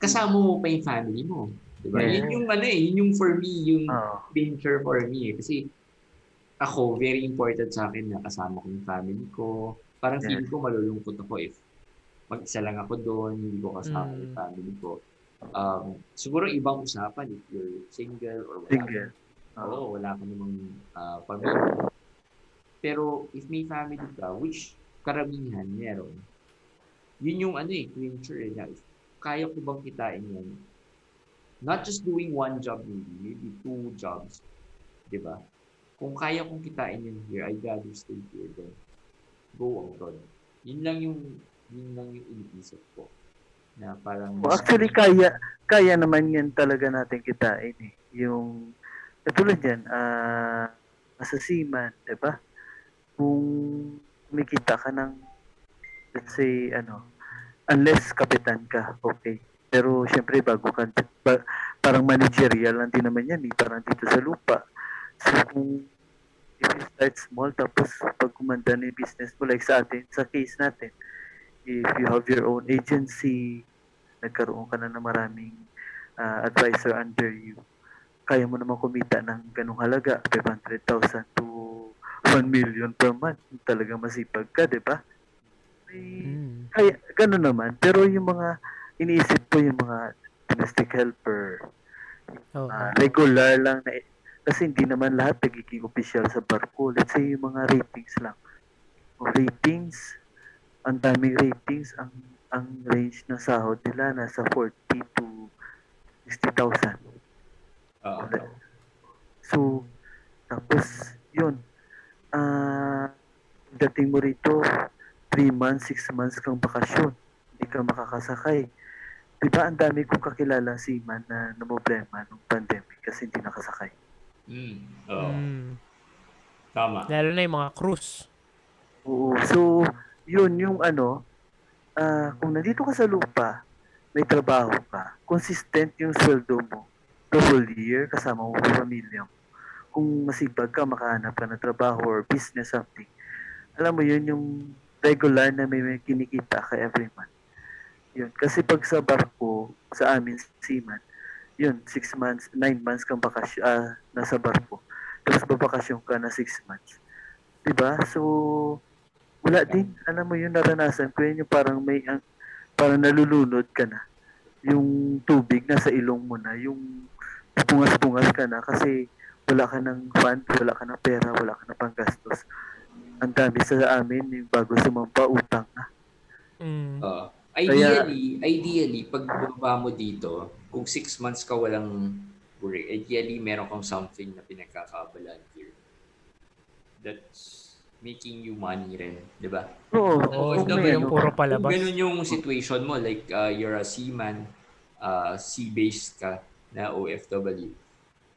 kasama mo pa yung family mo. Di ba? Yeah. Yun yung ano eh, yun yung for me, yung Oo. venture for me eh. Kasi ako, very important sa akin na kasama ko yung family ko. Parang Yes. feeling ko malulungkot ako if mag-isa lang ako doon, hindi ko kasama Mm. yung family ko. Um, siguro ibang usapan if you're single or wala. Single. Oo, wala ka namang ah, pamilya. Pero if may family ka, which karamihan meron, yun yung ano eh, clincher eh. Na, kaya ko bang kitain yan? Not just doing one job maybe, maybe two jobs. Di ba? Kung kaya kong kitain yun here, I'd rather stay here than go abroad. Yun lang yung yun lang yung iniisip ko. Na parang... Well, actually, kaya, kaya naman yan talaga natin kitain eh. Yung, katulad yan, ah, uh, sa seaman, di ba? Kung kumikita ka ng, let's say, ano, unless kapitan ka, okay. Pero syempre bago ka, parang managerial lang din naman yan, eh, parang dito sa lupa. So kung if you start small, tapos pag kumanda na yung business mo, like sa atin, sa case natin, if you have your own agency, nagkaroon ka na ng maraming uh, advisor under you, kaya mo naman kumita ng ganong halaga, 500,000 to 1 million per month. Talagang masipag ka, di ba? Mm. Kaya, gano'n naman. Pero yung mga, iniisip ko yung mga domestic helper, oh. uh, regular lang na, kasi hindi naman lahat nagiging official sa barko. Let's say yung mga ratings lang. O ratings, ang daming ratings, ang ang range ng sahod nila nasa 40 to 60,000. Uh, so, tapos, yun. Uh, dating mo rito, 3 months, 6 months kang bakasyon. Hindi ka makakasakay. Di ba ang dami kong kakilala si Man na problema nung pandemic kasi hindi nakasakay. Mm. Oo. Mm. Tama. Lalo na yung mga cruise. Oo. So, yun yung ano, uh, kung nandito ka sa lupa, may trabaho ka, consistent yung sweldo mo, the whole year, kasama mo ang pamilya mo. Kung masipag ka, makahanap ka ng trabaho or business something, alam mo yun yung regular na may, may kinikita ka every month. Yun. Kasi pag sa barko, sa amin, seaman, yun, 6 months, 9 months kang bakasyon, uh, nasa barko. Tapos babakasyon ka na 6 months. Diba? So, wala din. Alam mo yun, naranasan ko yun, yung parang may, ang, parang nalulunod ka na yung tubig nasa ilong mo na, yung pungas-pungas ka na kasi wala ka ng fund, wala ka ng pera, wala ka ng panggastos. Ang dami sa amin, yung bago sumampa, utang na. Mm. Uh, ideally, Kaya, ideally, pag bumaba mo dito, kung six months ka walang work, ideally, meron kang something na pinagkakabalan here. That's making you money rin, di ba? Oo. Oh, oh, kung yung puro palabas. Kung ganun yung situation mo, like uh, you're a seaman, uh, sea-based ka na OFW.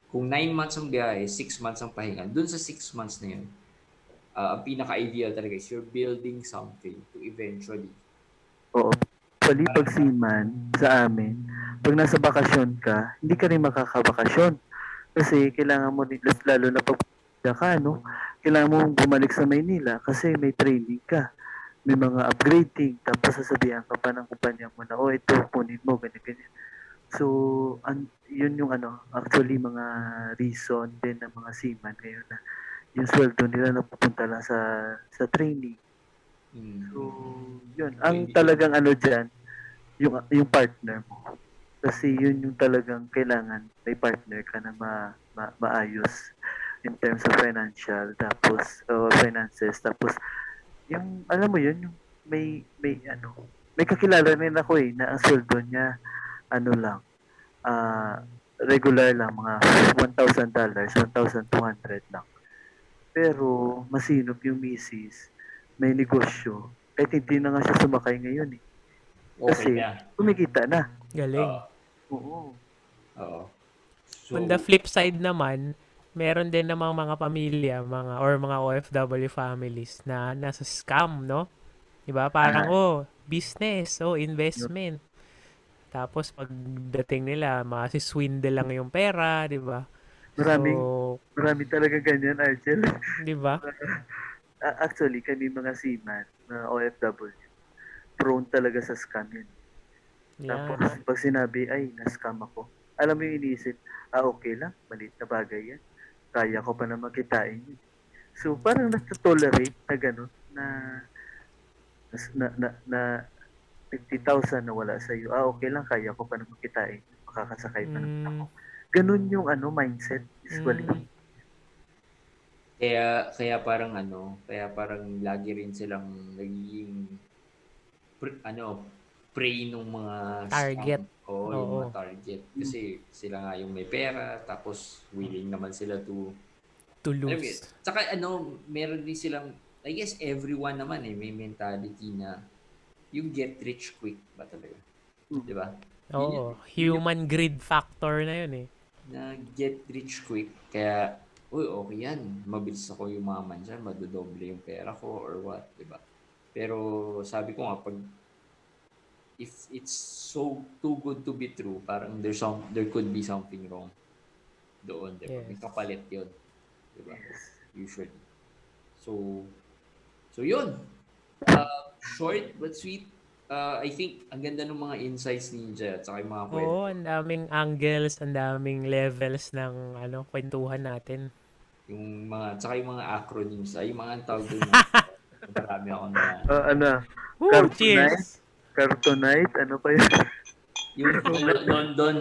Kung 9 months ang biyahe, 6 months ang pahinga, dun sa 6 months na yun, uh, ang pinaka-ideal talaga is you're building something to eventually. Oo. Pali pag seaman sa amin, pag nasa bakasyon ka, hindi ka rin makakabakasyon. Kasi kailangan mo, lalo na pag ka, no? Kailangan mo bumalik sa Maynila kasi may training ka may mga upgrading, tapos sasabihan ka pa ng kumpanya mo na, oh, ito, kunin mo, ganyan, ganyan. So, an, yun yung ano, actually mga reason din ng mga seaman ngayon na yung sweldo nila napupunta lang sa sa training. Mm. So, yun. Ang talagang ano dyan, yung, yung partner mo. Kasi yun yung talagang kailangan may partner ka na ma, ma, maayos in terms of financial, tapos, uh, finances, tapos yung alam mo yun, yung may may ano, may kakilala rin ako eh na ang sweldo niya ano lang uh, regular lang mga $1,000 dollars, 1,200 lang. Pero masinop yung misis, may negosyo. Kahit hindi na nga siya sumakay ngayon eh. Kasi okay kumikita na. Galing. Uh, Oo. Oo. So, On the flip side naman, meron din namang mga pamilya, mga or mga OFW families na nasa scam, no? 'Di ba? Parang uh oh, business, oh, investment. Tapos pagdating nila, swindle lang yung pera, 'di ba? Maraming so, marami talaga ganyan, Argel. 'Di ba? uh, actually, kami mga seaman, na OFW, prone talaga sa scam yun. Yeah. Tapos, pag sinabi, ay, na-scam ako, alam mo yung iniisip, ah, okay lang, maliit na bagay yan kaya ko pa na makitain yun. So, parang nasa-tolerate na gano'n na na, na, na 50,000 na wala sa iyo. Ah, okay lang, kaya ko pa na makitain. Makakasakay pa naman ako. Ganun yung ano mindset usually. Mm. Kaya kaya parang ano, kaya parang lagi rin silang nagiging pre- ano, prey ng mga Target. scam. Oo, yung mga target. Kasi sila nga yung may pera, tapos willing naman sila to To alam mo yun, lose. Tsaka ano, meron din silang, I guess everyone naman eh, may mentality na yung get rich quick ba talaga? Mm. Di ba? Oo. Human greed factor na yun eh. Na get rich quick. Kaya, uy, okay yan. Mabilis ako yumaman dyan. Madodoble yung pera ko or what. Di ba? Pero sabi ko nga, pag if it's so too good to be true, parang there's some, there could be something wrong doon. Di ba? Yes. May kapalit yun. Di ba? Usually. So, so yun. Uh, short but sweet. Uh, I think ang ganda ng mga insights ninja at saka yung mga kwento. Oo, ang daming angles, ang daming levels ng ano, kwentuhan natin. Yung mga, tsaka yung mga acronyms, ay yung mga ang tawag doon. Marami ako na. Ah, ano? Woo, Carbonite? cheers! Cartonite? Ano pa yun? Yung Lo- London,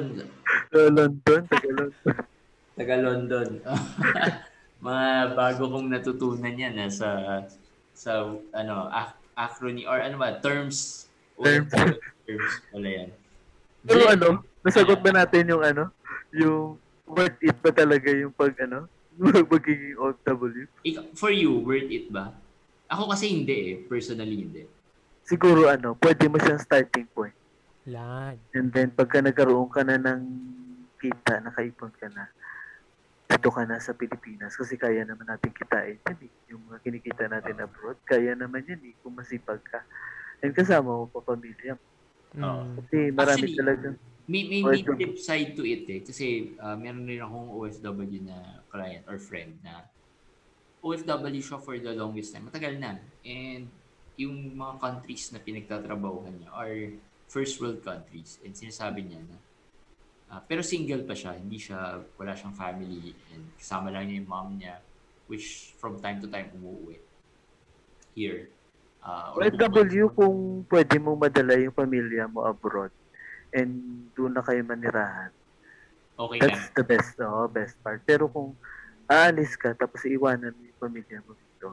Uh, London? Taga London. taga London. mga bago kong natutunan yan na sa sa ano ac- acronym or ano ba terms Terms. terms wala yan Pero ano, nasagot ba natin yung ano? Yung worth it ba talaga yung pag ano? Magiging OFW? for you worth it ba ako kasi hindi eh personally hindi Siguro ano, pwede mo siyang starting point. Lan. And then, pagka nagkaroon ka na ng kita, nakaipon ka na, dito ka na sa Pilipinas kasi kaya naman natin kitain yan eh. Yung mga kinikita natin abroad, kaya naman yan eh, kung masipag ka. And kasama mo pa pamilya mo. Oo. Mm. Kasi marami Actually, talaga. May, may, may flip side to it eh. Kasi uh, meron rin akong OFW na client or friend na OFW siya for the longest time. Matagal na. And yung mga countries na pinagtatrabahuhan niya are first world countries. And sinasabi niya na uh, pero single pa siya. Hindi siya, wala siyang family. And kasama lang niya yung mom niya which from time to time umuwi here. Uh, or OFW kung pwede mo madala yung pamilya mo abroad and doon na kayo manirahan. Okay That's lang. the best, oh, best part. Pero kung aalis ka tapos iwanan mo yung pamilya mo dito,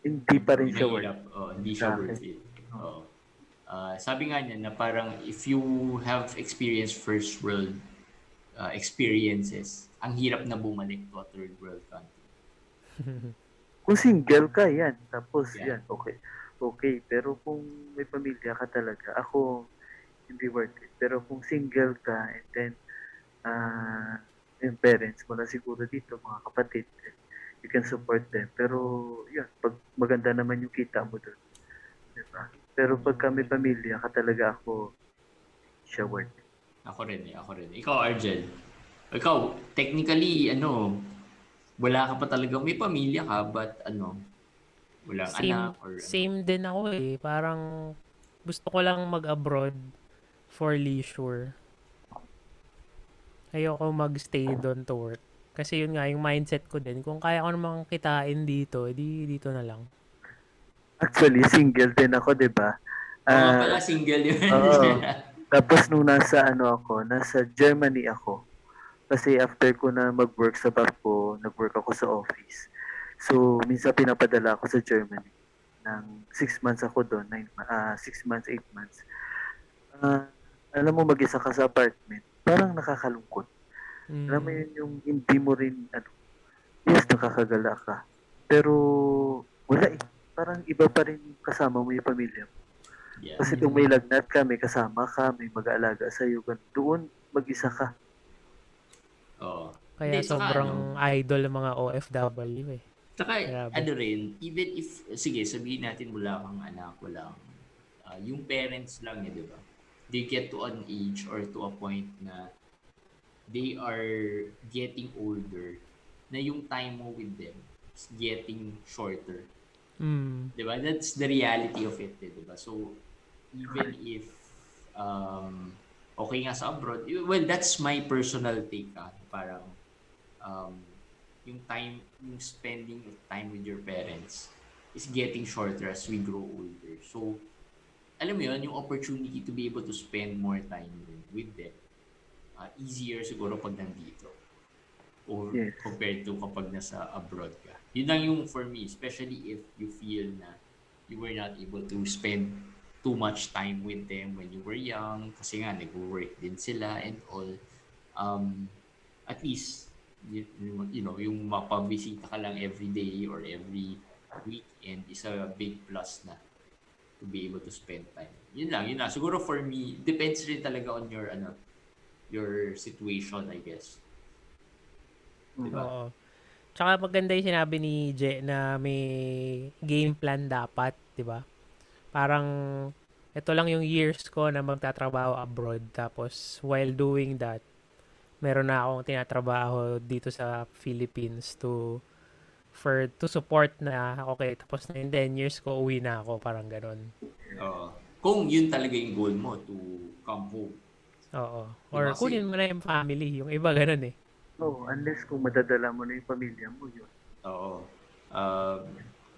hindi pa rin siya worth Mahirap. Oh, hindi siya worth it. Oo. Ah, sabi nga niya na parang if you have experienced first world uh, experiences, ang hirap na bumalik to a third world country. Kung single ka, yan. Tapos, Yeah. yan, okay. Okay, pero kung may pamilya ka talaga, ako, hindi worth it. Pero kung single ka, and then, ah, yung parents mo na siguro dito, mga kapatid, you can support them. Pero, yun, pag maganda naman yung kita mo doon. Diba? Pero pagka may pamilya ka talaga ako, siya worth it. Ako rin eh, ako rin. Ikaw, Argel. Ikaw, technically, ano, wala ka pa talaga, may pamilya ka, but ano, walang Same, anak or ano. same din ako eh. Parang gusto ko lang mag-abroad for leisure. Ayoko mag-stay doon to work. Kasi yun nga, yung mindset ko din. Kung kaya ko namang kitain dito, edi dito na lang. Actually, single din ako, di ba? Oo Ah, pala, single yun. Oo. Tapos nung nasa ano ako, nasa Germany ako. Kasi after ko na mag-work sa barko, nag-work ako sa office. So, minsan pinapadala ako sa Germany. Nang six months ako doon, nine, ah six months, eight months. Ah, alam mo, mag-isa ka sa apartment, parang nakakalungkot. Mm. Alam mo yun, yung hindi mo rin, ano, yes, nakakagala ka. Pero, wala eh. Parang iba pa rin kasama mo yung pamilya mo. yeah. Kasi kung may lagnat ka, may kasama ka, may mag-aalaga sa iyo, doon mag-isa ka. Oo. Kaya Hindi, sobrang ano, idol ng mga OFW eh. Tsaka, Grabe. ano rin, even if, sige, sabihin natin wala kang anak, wala kang, ah, yung parents lang niya, di ba? They get to an age or to a point na they are getting older na yung time mo with them is getting shorter. Mm. Di ba? That's the reality of it, eh, di ba? So, even if um, okay nga sa abroad, well, that's my personal take, ah. Parang, um, yung time, yung spending of time with your parents is getting shorter as we grow older. So, alam mo yun, yung opportunity to be able to spend more time with them, uh, easier siguro pag nandito. Or Yes. compared to kapag nasa abroad ka. Yun lang yung for me, especially if you feel na you were not able to spend too much time with them when you were young kasi nga nag-work din sila and all um at least you, you know yung mapabisita ka lang every day or every weekend is a big plus na to be able to spend time yun lang yun lang siguro for me depends rin talaga on your ano your situation I guess diba Oo. Tsaka maganda yung sinabi ni Je na may game plan dapat, 'di ba? Parang ito lang yung years ko na magtatrabaho abroad tapos while doing that meron na akong tinatrabaho dito sa Philippines to for to support na okay tapos na yung 10 years ko uwi na ako parang ganun. Oo. kung yun talaga yung goal mo to come home Oo. Or Diba? kunin mo na yung family. Yung iba ganun eh. Oh, unless kung madadala mo na yung pamilya mo yun. Oo. Um,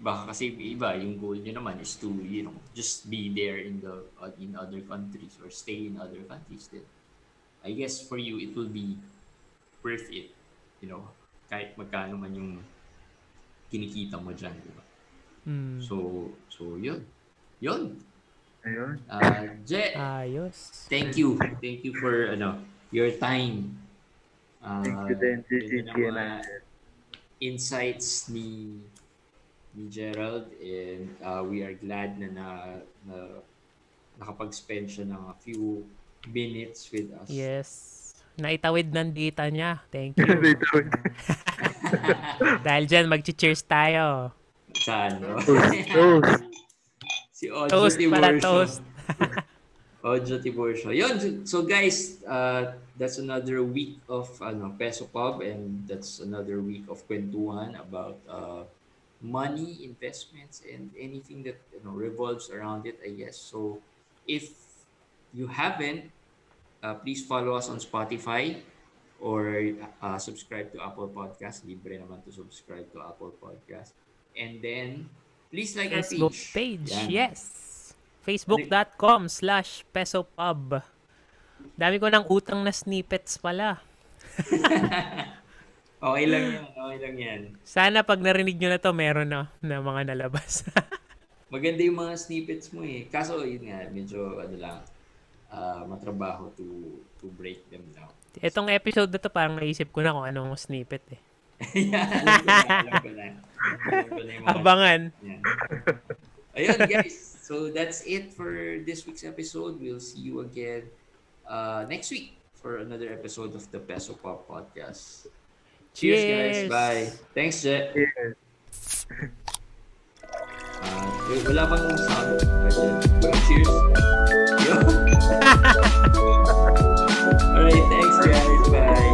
baka kasi iba, yung goal nyo naman is to, you know, just be there in the uh, in other countries or stay in other countries then. I guess for you, it will be worth it. You know, kahit magkano man yung kinikita mo dyan, di ba? Hmm. So, so yun. Yun. Ayun. Uh, Je, Ayos. thank you. Thank you for, ano, your time. Uh, Thank you din, yung and insights ni ni Gerald and uh, we are glad na, na, na nakapag-spend siya ng a few minutes with us. Yes. Naitawid ng data niya. Thank you. Dahil dyan, mag-cheers tayo. Sa ano? Toast. si Ojo Toast pala, Tiburcio. toast. Ojo Tiburcio. Yun, so guys, uh, that's another week of ano, Peso Pub and that's another week of kwentuhan about uh, money, investments, and anything that you know revolves around it, I guess. So if you haven't, uh, please follow us on Spotify or uh, subscribe to Apple Podcast. Libre naman to subscribe to Apple Podcast. And then, please like Facebook our page. Yan. Yes. Facebook.com slash pesopub. Dami ko ng utang na snippets pala. Okay lang yan. Okay lang yan. Sana pag narinig nyo na to, meron na, na mga nalabas. Maganda yung mga snippets mo eh. Kaso yun nga, medyo ano lang, ah, matrabaho to to break them down. Itong episode na to, parang naisip ko na kung anong snippet eh. yeah, alam ko na, alam ko na. Alam ko na yung mga Abangan. Ayun guys, so that's it for this week's episode. We'll see you again uh, next week for another episode of the Peso Pop Podcast. Cheers, guys. Cheers. Bye. Thanks, Jet. Yes. Uh, wala bang sabi? All right, thanks guys. Bye.